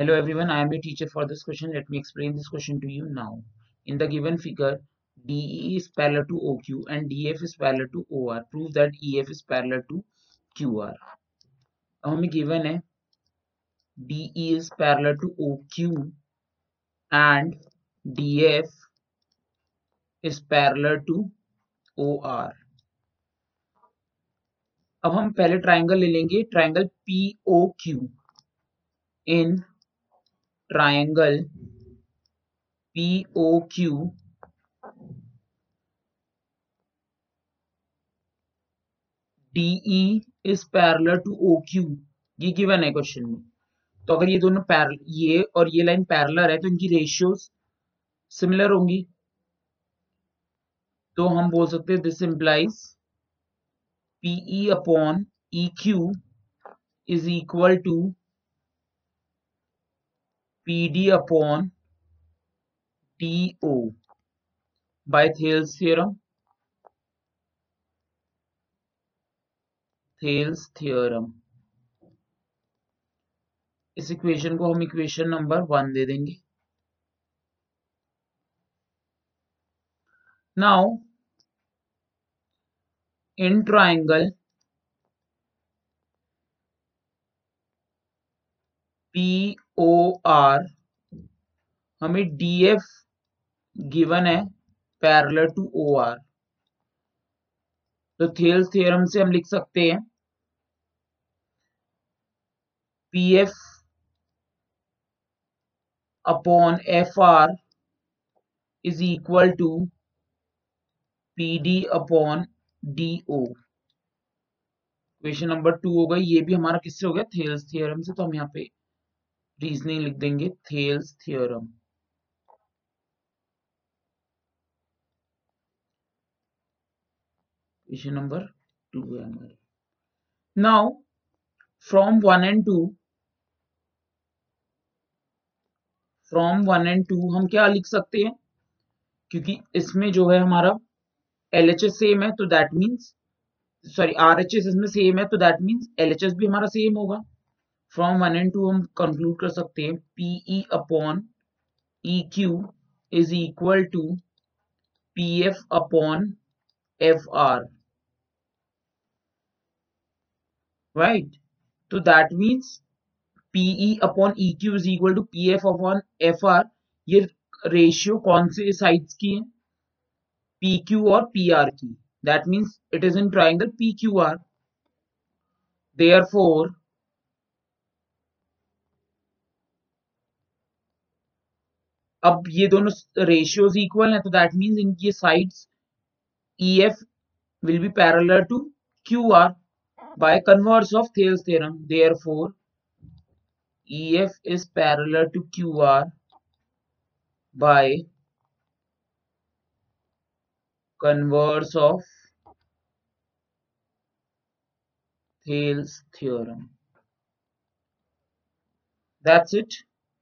Hello everyone, I am your teacher for this question. Let me explain this question to you now. In the given figure, DE is parallel to OQ and DF is parallel to OR. Prove that EF is parallel to QR. अब हमें given है DE is parallel to OQ and DF is parallel to OR. अब हम पहले triangle ले लेंगे triangle Q in triangle POQ DE is parallel to OQ ये given है क्वेश्चन में। तो अगर ये दोनों पैर ये और ये लाइन पैरलर है तो इनकी रेशियोज सिमिलर होंगी। तो हम बोल सकते हैं this implies PE upon E Q is equal to PD upon TO by Thales theorem. Thales theorem. इस इक्वेशन को हम इक्वेशन नंबर वन दे देंगे now in triangle P O R हमें डी एफ़ गिवन है पैरल टू ओ आर तो Thales theorem से हम लिख सकते हैं। P F upon F R is equal to P D upon D O question number two हो गई, ये भी हमारा किससे हो गया? थेल्स थ्योरम से। तो हम यहाँ पे रीजनिंग लिख देंगे Thales theorem question number two है हमारे। Now from one and two from one and two हम क्या लिख सकते हैं? क्योंकि इसमें जो है हमारा एल एच एस सेम है तो that means sorry R H S इसमें सेम है तो that means L H S भी हमारा सेम होगा। फ्रॉम वन एंड टू हम कंक्लूड कर सकते हैं। P E upon E Q is equal to P F upon F R means P E upon E Q is equal to P F upon F R ये ratio कौन से sides की है? P Q और P R की। That means it is in triangle P Q R therefore अब ये दोनों रेशियोज इक्वल हैं तो दैट मींस इनकी sides E F will be parallel to Q R by converse of Thales theorem therefore E F is parallel to Q R by converse of Thales theorem. That's it.